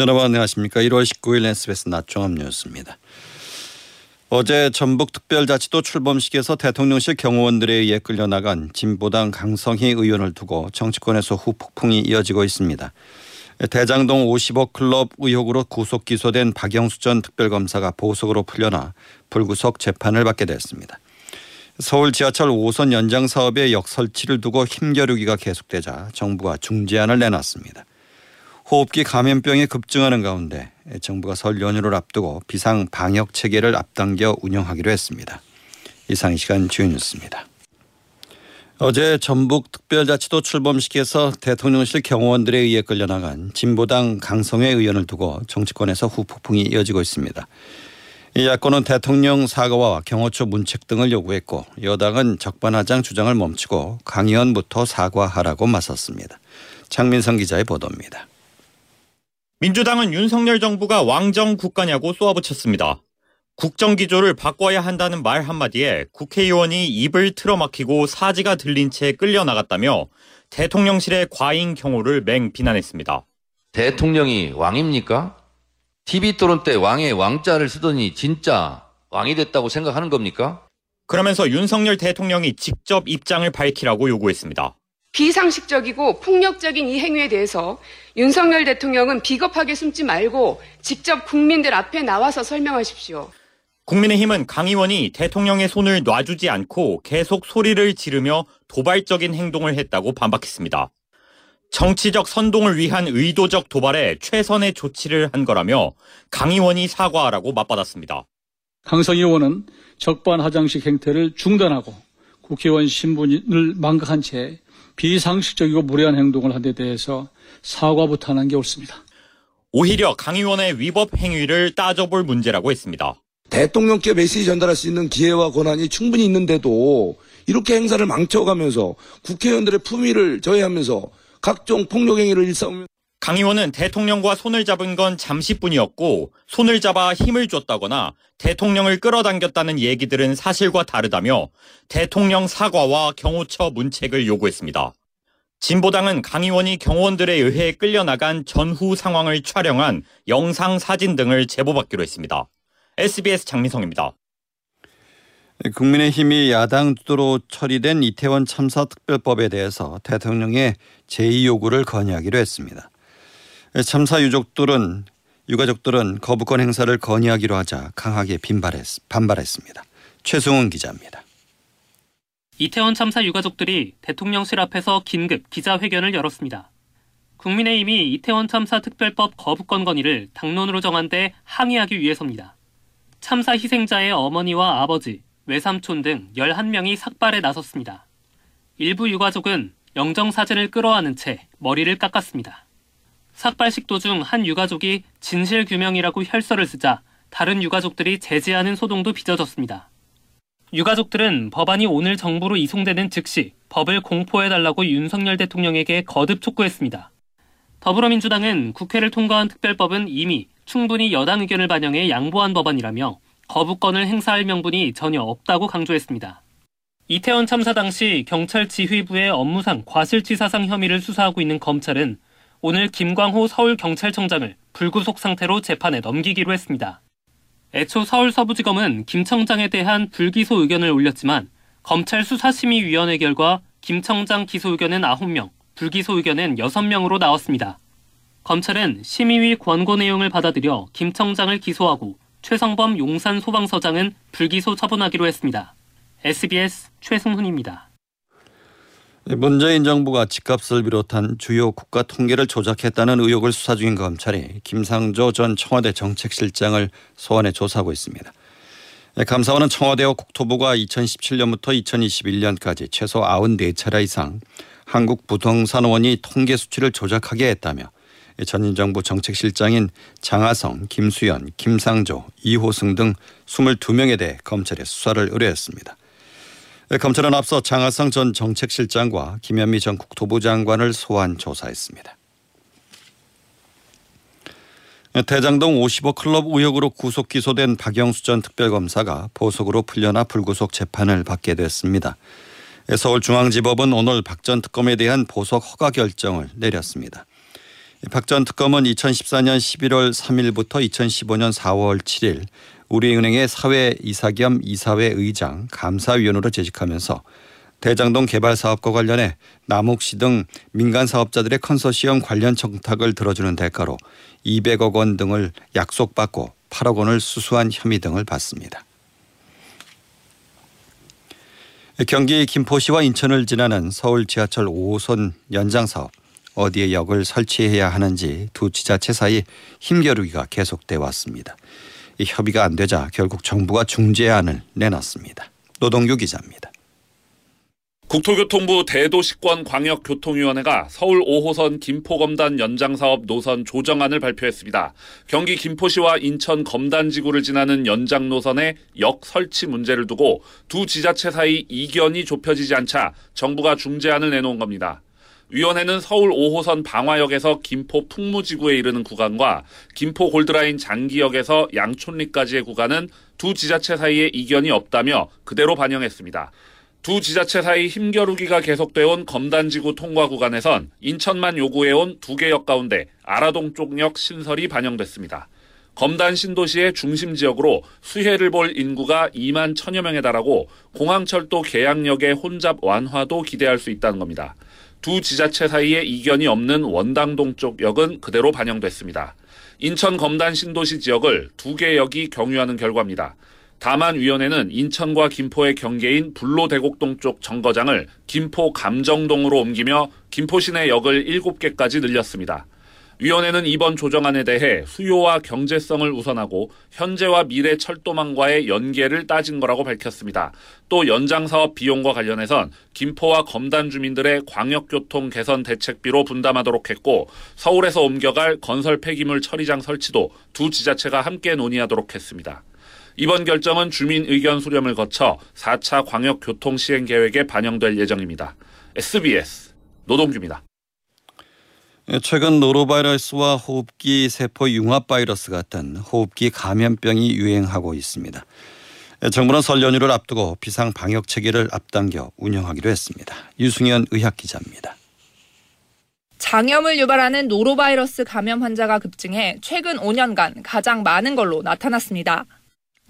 여러분 안녕하십니까. 1월 19일 SBS 낮 종합 뉴스입니다. 어제 전북특별자치도 출범식에서 대통령실 경호원들에 의해 끌려나간 진보당 강성희 의원을 두고 정치권에서 후폭풍이 이어지고 있습니다. 대장동 50억 클럽 의혹으로 구속 기소된 박영수 전 특별검사가 보석으로 풀려나 불구속 재판을 받게 됐습니다. 서울 지하철 5선 연장 사업의 역설치를 두고 힘겨루기가 계속되자 정부가 중재안을 내놨습니다. 호흡기 감염병이 급증하는 가운데 정부가 설 연휴를 앞두고 비상 방역 체계를 앞당겨 운영하기로 했습니다. 이상 이 시간 주요 뉴스입니다. 어제 전북 특별자치도 출범식에서 대통령실 경호원들에 의해 끌려나간 진보당 강성회 의원을 두고 정치권에서 후폭풍이 이어지고 있습니다. 이 야권은 대통령 사과와 경호처 문책 등을 요구했고 여당은 적반하장 주장을 멈추고 강 의원부터 사과하라고 맞섰습니다. 장민성 기자의 보도입니다. 민주당은 윤석열 정부가 왕정 국가냐고 쏘아붙였습니다. 국정 기조를 바꿔야 한다는 말 한마디에 국회의원이 입을 틀어막히고 사지가 들린 채 끌려나갔다며 대통령실의 과잉 경호를 맹 비난했습니다. 대통령이 왕입니까? TV 토론 때 왕의 왕자를 쓰더니 진짜 왕이 됐다고 생각하는 겁니까? 그러면서 윤석열 대통령이 직접 입장을 밝히라고 요구했습니다. 비상식적이고 폭력적인 이 행위에 대해서 윤석열 대통령은 비겁하게 숨지 말고 직접 국민들 앞에 나와서 설명하십시오. 국민의힘은 강 의원이 대통령의 손을 놔주지 않고 계속 소리를 지르며 도발적인 행동을 했다고 반박했습니다. 정치적 선동을 위한 의도적 도발에 최선의 조치를 한 거라며 강 의원이 사과하라고 맞받았습니다. 강성희 의원은 적반하장식 행태를 중단하고 국회의원 신분을 망각한 채 비상식적이고 무례한 행동을 한 데 대해서 사과부터 하는 게 옳습니다. 오히려 강 의원의 위법 행위를 따져볼 문제라고 했습니다. 대통령께 메시지 전달할 수 있는 기회와 권한이 충분히 있는데도 이렇게 행사를 망쳐가면서 국회의원들의 품위를 저해하면서 각종 폭력 행위를 일삼으면 강 의원은 대통령과 손을 잡은 건 잠시뿐이었고 손을 잡아 힘을 줬다거나 대통령을 끌어당겼다는 얘기들은 사실과 다르다며 대통령 사과와 경호처 문책을 요구했습니다. 진보당은 강 의원이 경호원들에 의해 끌려나간 전후 상황을 촬영한 영상 사진 등을 제보받기로 했습니다. SBS 장미성입니다. 국민의힘이 야당 주도로 처리된 이태원 참사 특별법에 대해서 대통령의 제의 요구를 건의하기로 했습니다. 참사 유족들은 유가족들은 거부권 행사를 건의하기로 하자 강하게 빈발했, 반발했습니다. 최승훈 기자입니다. 이태원 참사 유가족들이 대통령실 앞에서 긴급 기자회견을 열었습니다. 국민의힘이 이태원 참사 특별법 거부권 건의를 당론으로 정한 데 항의하기 위해서입니다. 참사 희생자의 어머니와 아버지, 외삼촌 등 11명이 삭발에 나섰습니다. 일부 유가족은 영정사진을 끌어안은 채 머리를 깎았습니다. 삭발식 도중 한 유가족이 진실규명이라고 혈서를 쓰자 다른 유가족들이 제지하는 소동도 빚어졌습니다. 유가족들은 법안이 오늘 정부로 이송되는 즉시 법을 공포해달라고 윤석열 대통령에게 거듭 촉구했습니다. 더불어민주당은 국회를 통과한 특별법은 이미 충분히 여당 의견을 반영해 양보한 법안이라며 거부권을 행사할 명분이 전혀 없다고 강조했습니다. 이태원 참사 당시 경찰 지휘부의 업무상 과실치사상 혐의를 수사하고 있는 검찰은 오늘 김광호 서울경찰청장을 불구속 상태로 재판에 넘기기로 했습니다. 애초 서울서부지검은 김 청장에 대한 불기소 의견을 올렸지만 검찰 수사심의위원회 결과 김 청장 기소 의견은 9명, 불기소 의견은 6명으로 나왔습니다. 검찰은 심의위 권고 내용을 받아들여 김 청장을 기소하고 최성범 용산 소방서장은 불기소 처분하기로 했습니다. SBS 최승훈입니다. 문재인 정부가 집값을 비롯한 주요 국가 통계를 조작했다는 의혹을 수사 중인 검찰이 김상조 전 청와대 정책실장을 소환해 조사하고 있습니다. 감사원은 청와대와 국토부가 2017년부터 2021년까지 최소 94차례 이상 한국 부동산원이 통계 수치를 조작하게 했다며 전임 정부 정책실장인 장하성, 김수현, 김상조, 이호승 등 22명에 대해 검찰에 수사를 의뢰했습니다. 네, 검찰은 앞서 장하성 전 정책실장과 김현미 전 국토부 장관을 소환 조사했습니다. 네, 대장동 55 클럽 의혹으로 구속 기소된 박영수 전 특별검사가 보석으로 풀려나 불구속 재판을 받게 됐습니다. 네, 서울중앙지법은 오늘 박 전 특검에 대한 보석 허가 결정을 내렸습니다. 박 전 특검은 2014년 11월 3일부터 2015년 4월 7일 우리은행의 사회 이사 겸 이사회 의장 감사위원으로 재직하면서 대장동 개발 사업과 관련해 남욱시 등 민간 사업자들의 컨소시엄 관련 청탁을 들어주는 대가로 200억 원 등을 약속받고 8억 원을 수수한 혐의 등을 받습니다. 경기 김포시와 인천을 지나는 서울 지하철 5호선 연장 사업 어디에 역을 설치해야 하는지 두 지자체 사이 힘겨루기가 계속돼 왔습니다. 이 협의가 안 되자 결국 정부가 중재안을 내놨습니다. 노동규 기자입니다. 국토교통부 대도시권 광역교통위원회가 서울 5호선 김포검단 연장사업 노선 조정안을 발표했습니다. 경기 김포시와 인천 검단지구를 지나는 연장 노선의 역 설치 문제를 두고 두 지자체 사이 이견이 좁혀지지 않자 정부가 중재안을 내놓은 겁니다. 위원회는 서울 5호선 방화역에서 김포 풍무지구에 이르는 구간과 김포 골드라인 장기역에서 양촌리까지의 구간은 두 지자체 사이에 이견이 없다며 그대로 반영했습니다. 두 지자체 사이 힘겨루기가 계속돼온 검단지구 통과 구간에선 인천만 요구해온 두 개 역 가운데 아라동 쪽역 신설이 반영됐습니다. 검단 신도시의 중심 지역으로 수혜를 볼 인구가 2만 천여 명에 달하고 공항철도 계양역의 혼잡 완화도 기대할 수 있다는 겁니다. 두 지자체 사이에 이견이 없는 원당 동 쪽 역은 그대로 반영됐습니다. 인천 검단 신도시 지역을 두 개 역이 경유하는 결과입니다. 다만 위원회는 인천과 김포의 경계인 불로대곡동 쪽 정거장을 김포 감정동으로 옮기며 김포 시내 역을 7개까지 늘렸습니다. 위원회는 이번 조정안에 대해 수요와 경제성을 우선하고 현재와 미래 철도망과의 연계를 따진 거라고 밝혔습니다. 또 연장 사업 비용과 관련해선 김포와 검단 주민들의 광역교통 개선 대책비로 분담하도록 했고 서울에서 옮겨갈 건설 폐기물 처리장 설치도 두 지자체가 함께 논의하도록 했습니다. 이번 결정은 주민 의견 수렴을 거쳐 4차 광역교통 시행 계획에 반영될 예정입니다. SBS 노동규입니다. 최근 노로바이러스와 호흡기 세포 융합 바이러스 같은 호흡기 감염병이 유행하고 있습니다. 정부는 설 연휴를 앞두고 비상 방역 체계를 앞당겨 운영하기로 했습니다. 유승현 의학 기자입니다. 장염을 유발하는 노로바이러스 감염 환자가 급증해 최근 5년간 가장 많은 걸로 나타났습니다.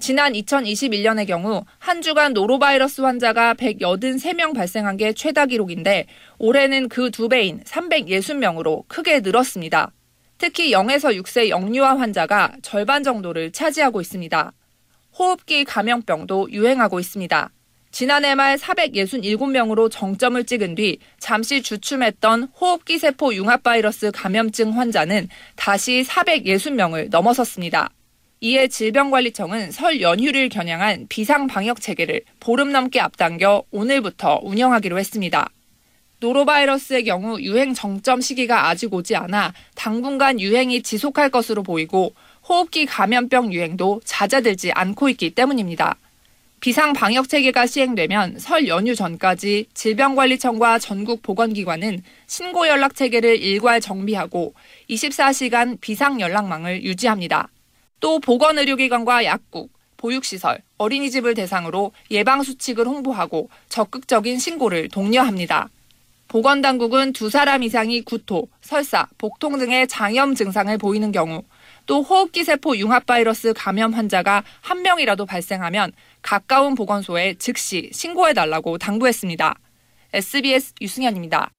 지난 2021년의 경우 한 주간 노로바이러스 환자가 183명 발생한 게 최다 기록인데 올해는 그 두 배인 360명으로 크게 늘었습니다. 특히 0에서 6세 영유아 환자가 절반 정도를 차지하고 있습니다. 호흡기 감염병도 유행하고 있습니다. 지난해 말 467명으로 정점을 찍은 뒤 잠시 주춤했던 호흡기 세포 융합 바이러스 감염증 환자는 다시 460명을 넘어섰습니다. 이에 질병관리청은 설 연휴를 겨냥한 비상 방역 체계를 보름 넘게 앞당겨 오늘부터 운영하기로 했습니다. 노로바이러스의 경우 유행 정점 시기가 아직 오지 않아 당분간 유행이 지속할 것으로 보이고 호흡기 감염병 유행도 잦아들지 않고 있기 때문입니다. 비상 방역 체계가 시행되면 설 연휴 전까지 질병관리청과 전국 보건기관은 신고 연락 체계를 일괄 정비하고 24시간 비상 연락망을 유지합니다. 또 보건의료기관과 약국, 보육시설, 어린이집을 대상으로 예방수칙을 홍보하고 적극적인 신고를 독려합니다. 보건당국은 두 사람 이상이 구토, 설사, 복통 등의 장염 증상을 보이는 경우 또 호흡기 세포 융합 바이러스 감염 환자가 한 명이라도 발생하면 가까운 보건소에 즉시 신고해 달라고 당부했습니다. SBS 유승현입니다.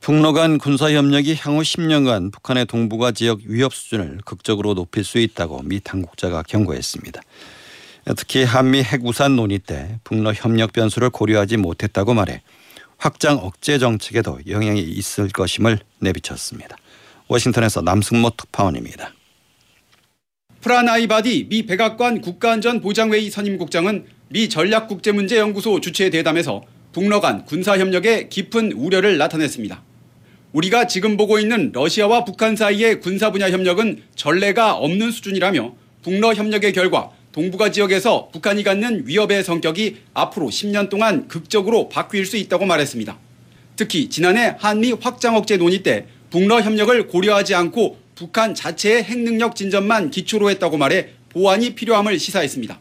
북러 간 군사 협력이 향후 10년간 북한의 동북아 지역 위협 수준을 극적으로 높일 수 있다고 미 당국자가 경고했습니다. 특히 한미 핵우산 논의 때 북러 협력 변수를 고려하지 못했다고 말해 확장 억제 정책에도 영향이 있을 것임을 내비쳤습니다. 워싱턴에서 남승모 특파원입니다. 프라나이 바디 미 백악관 국가안전보장회의 선임국장은 미 전략국제문제연구소 주최 대담에서 북러 간 군사협력에 깊은 우려를 나타냈습니다. 우리가 지금 보고 있는 러시아와 북한 사이의 군사 분야 협력은 전례가 없는 수준이라며 북러 협력의 결과 동북아 지역에서 북한이 갖는 위협의 성격이 앞으로 10년 동안 극적으로 바뀔 수 있다고 말했습니다. 특히 지난해 한미 확장 억제 논의 때 북러 협력을 고려하지 않고 북한 자체의 핵능력 진전만 기초로 했다고 말해 보완이 필요함을 시사했습니다.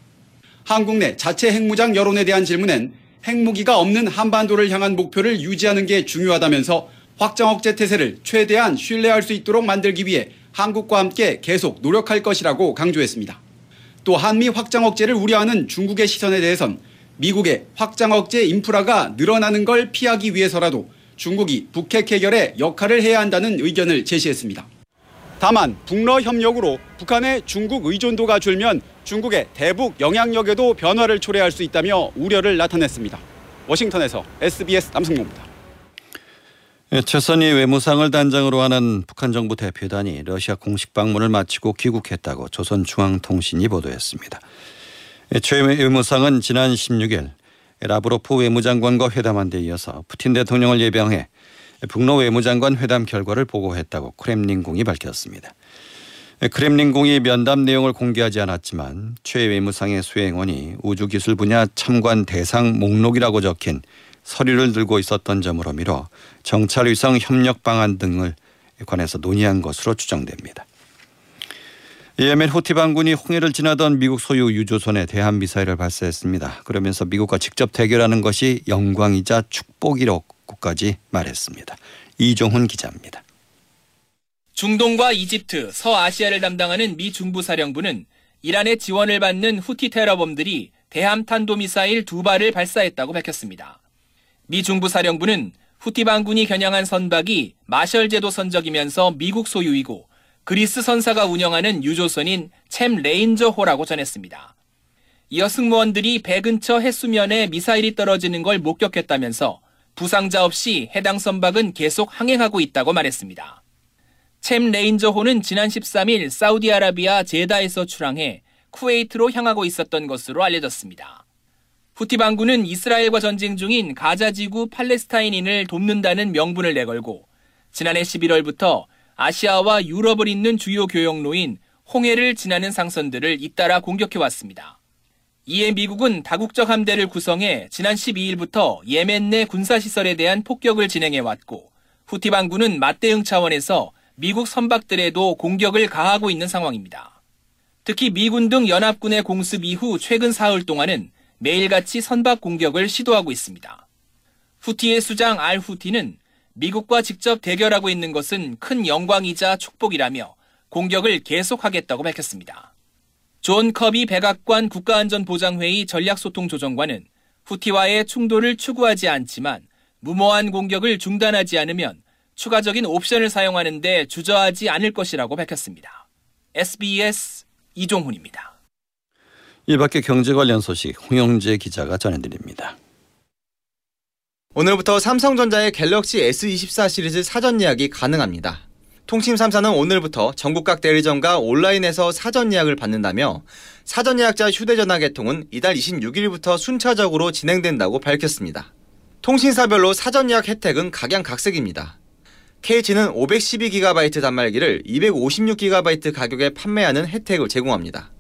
한국 내 자체 핵무장 여론에 대한 질문엔 핵무기가 없는 한반도를 향한 목표를 유지하는 게 중요하다면서 확장 억제 태세를 최대한 신뢰할 수 있도록 만들기 위해 한국과 함께 계속 노력할 것이라고 강조했습니다. 또 한미 확장 억제를 우려하는 중국의 시선에 대해선 미국의 확장 억제 인프라가 늘어나는 걸 피하기 위해서라도 중국이 북핵 해결에 역할을 해야 한다는 의견을 제시했습니다. 다만 북러 협력으로 북한의 중국 의존도가 줄면 중국의 대북 영향력에도 변화를 초래할 수 있다며 우려를 나타냈습니다. 워싱턴에서 SBS 남승모입니다. 예, 최선희 외무상을 단장으로 하는 북한 정부 대표단이 러시아 공식 방문을 마치고 귀국했다고 조선중앙통신이 보도했습니다. 예, 최 외무상은 지난 16일 라브로프 외무장관과 회담한 데 이어서 푸틴 대통령을 예병해 북러 외무장관 회담 결과를 보고했다고 크렘린궁이 밝혔습니다. 예, 크렘린궁이 면담 내용을 공개하지 않았지만 최 외무상의 수행원이 우주기술 분야 참관 대상 목록이라고 적힌 서류를 들고 있었던 점으로 미뤄 정찰 위성 협력 방안 등을 관해서 논의한 것으로 추정됩니다. 예멘 후티 반군이 홍해를 지나던 미국 소유 유조선에 대한 미사일을 발사했습니다. 그러면서 미국과 직접 대결하는 것이 영광이자 축복이라고까지 말했습니다. 이종훈 기자입니다. 중동과 이집트, 서아시아를 담당하는 미 중부사령부는 이란의 지원을 받는 후티 테러범들이 대함 탄도미사일 두 발을 발사했다고 밝혔습니다. 미 중부사령부는 후티 반군이 겨냥한 선박이 마셜 제도 선적이면서 미국 소유이고 그리스 선사가 운영하는 유조선인 챔 레인저호라고 전했습니다. 이어 승무원들이 배 근처 해수면에 미사일이 떨어지는 걸 목격했다면서 부상자 없이 해당 선박은 계속 항행하고 있다고 말했습니다. 챔 레인저호는 지난 13일 사우디아라비아 제다에서 출항해 쿠웨이트로 향하고 있었던 것으로 알려졌습니다. 후티 반군은 이스라엘과 전쟁 중인 가자 지구 팔레스타인인을 돕는다는 명분을 내걸고 지난해 11월부터 아시아와 유럽을 잇는 주요 교역로인 홍해를 지나는 상선들을 잇따라 공격해 왔습니다. 이에 미국은 다국적 함대를 구성해 지난 12일부터 예멘 내 군사시설에 대한 폭격을 진행해 왔고 후티 반군은 맞대응 차원에서 미국 선박들에도 공격을 가하고 있는 상황입니다. 특히 미군 등 연합군의 공습 이후 최근 사흘 동안은 매일같이 선박 공격을 시도하고 있습니다. 후티의 수장 알 후티는 미국과 직접 대결하고 있는 것은 큰 영광이자 축복이라며 공격을 계속하겠다고 밝혔습니다. 존 커비 백악관 국가안전보장회의 전략소통조정관은 후티와의 충돌을 추구하지 않지만 무모한 공격을 중단하지 않으면 추가적인 옵션을 사용하는 데 주저하지 않을 것이라고 밝혔습니다. SBS 이종훈입니다. 이 밖에 경제 관련 소식 홍영재 기자가 전해드립니다. 오늘부터 삼성전자의 갤럭시 S24 시리즈 사전 예약이 가능합니다. 통신 3사는 오늘부터 전국 각 대리점과 온라인에서 사전 예약을 받는다며 사전 예약자 휴대전화 개통은 이달 26일부터 순차적으로 진행된다고 밝혔습니다. 통신사별로 사전 예약 혜택은 각양각색입니다. KT는 512GB 단말기를 256GB 가격에 판매하는 혜택을 제공합니다.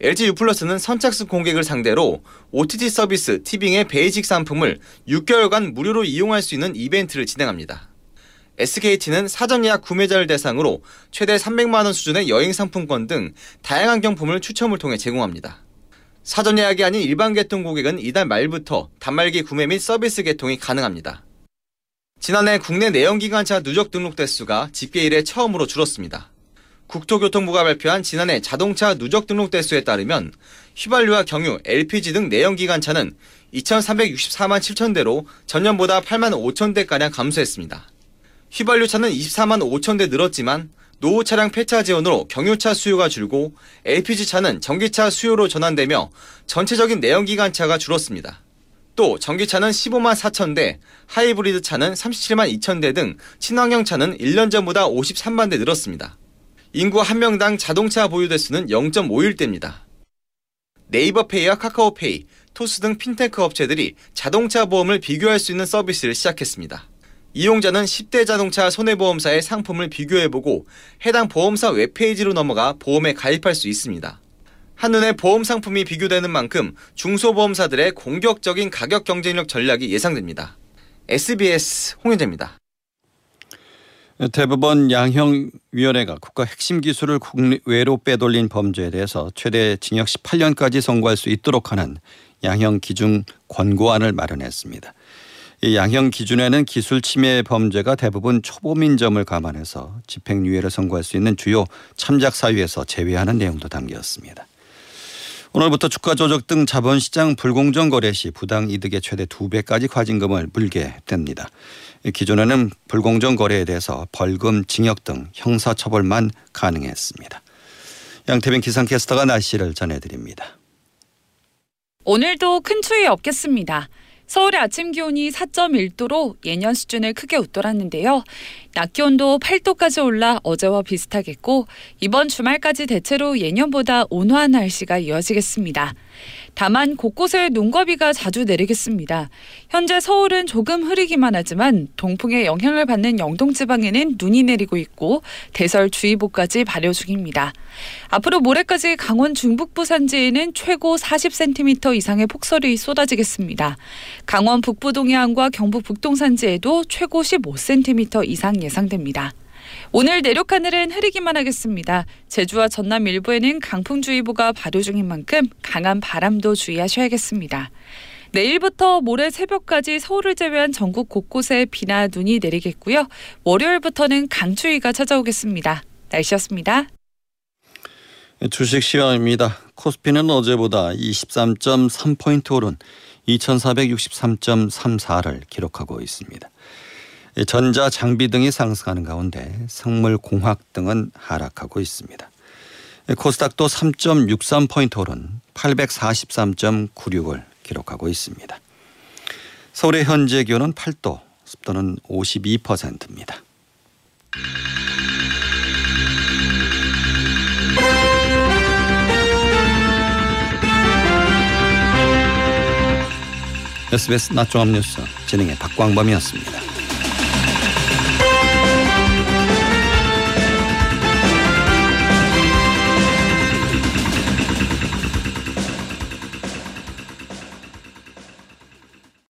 LG U+는 선착순 고객을 상대로 OTT 서비스 티빙의 베이직 상품을 6개월간 무료로 이용할 수 있는 이벤트를 진행합니다. SKT는 사전 예약 구매자를 대상으로 최대 300만 원 수준의 여행 상품권 등 다양한 경품을 추첨을 통해 제공합니다. 사전 예약이 아닌 일반 개통 고객은 이달 말부터 단말기 구매 및 서비스 개통이 가능합니다. 지난해 국내 내연기관차 누적 등록 대수가 집계 이래 처음으로 줄었습니다. 국토교통부가 발표한 지난해 자동차 누적 등록 대수에 따르면 휘발유와 경유, LPG 등 내연기관차는 2,364만 7천 대로 전년보다 8만 5천 대가량 감소했습니다. 휘발유 차는 24만 5천 대 늘었지만 노후 차량 폐차 지원으로 경유차 수요가 줄고 LPG차는 전기차 수요로 전환되며 전체적인 내연기관차가 줄었습니다. 또 전기차는 15만 4천 대, 하이브리드 차는 37만 2천 대 등 친환경 차는 1년 전보다 53만 대 늘었습니다. 인구 1명당 자동차 보유 대수는 0.51대입니다. 네이버페이와 카카오페이, 토스 등 핀테크 업체들이 자동차 보험을 비교할 수 있는 서비스를 시작했습니다. 이용자는 10대 자동차 손해보험사의 상품을 비교해보고 해당 보험사 웹페이지로 넘어가 보험에 가입할 수 있습니다. 한눈에 보험 상품이 비교되는 만큼 중소보험사들의 공격적인 가격 경쟁력 전략이 예상됩니다. SBS 홍현재입니다. 대법원 양형위원회가 국가 핵심 기술을 국외로 빼돌린 범죄에 대해서 최대 징역 18년까지 선고할 수 있도록 하는 양형 기준 권고안을 마련했습니다. 이 양형 기준에는 기술 침해 범죄가 대부분 초보민점을 감안해서 집행유예를 선고할 수 있는 주요 참작 사유에서 제외하는 내용도 담겼습니다. 오늘부터 주가 조작 등 자본시장 불공정 거래 시 부당 이득의 최대 2배까지 과징금을 물게 됩니다. 기존에는 불공정 거래에 대해서 벌금, 징역 등 형사 처벌만 가능했습니다. 양태빈 기상캐스터가 날씨를 전해드립니다. 오늘도 큰 추위 없겠습니다. 서울의 아침 기온이 4.1도로 예년 수준을 크게 웃돌았는데요. 낮 기온도 8도까지 올라 어제와 비슷하겠고 이번 주말까지 대체로 예년보다 온화한 날씨가 이어지겠습니다. 다만 곳곳에 눈과 비가 자주 내리겠습니다. 현재 서울은 조금 흐리기만 하지만 동풍의 영향을 받는 영동 지방에는 눈이 내리고 있고 대설 주의보까지 발효 중입니다. 앞으로 모레까지 강원 중북부 산지에는 최고 40cm 이상의 폭설이 쏟아지겠습니다. 강원 북부 동해안과 경북 북동 산지에도 최고 15cm 이상 예상됩니다. 오늘 내륙 하늘은 흐리기만 하겠습니다. 제주와 전남 일부에는 강풍주의보가 발효 중인 만큼 강한 바람도 주의하셔야겠습니다. 내일부터 모레 새벽까지 서울을 제외한 전국 곳곳에 비나 눈이 내리겠고요. 월요일부터는 강추위가 찾아오겠습니다. 날씨였습니다. 주식 시황입니다. 코스피는 어제보다 23.3포인트 오른 2463.34를 기록하고 있습니다. 전자, 장비 등이 상승하는 가운데 생물, 공학 등은 하락하고 있습니다. 코스닥도 3.63포인트 오른 843.96을 기록하고 있습니다. 서울의 현재 기온은 8도, 습도는 52%입니다. SBS 낮종합 뉴스 진행의 박광범이었습니다.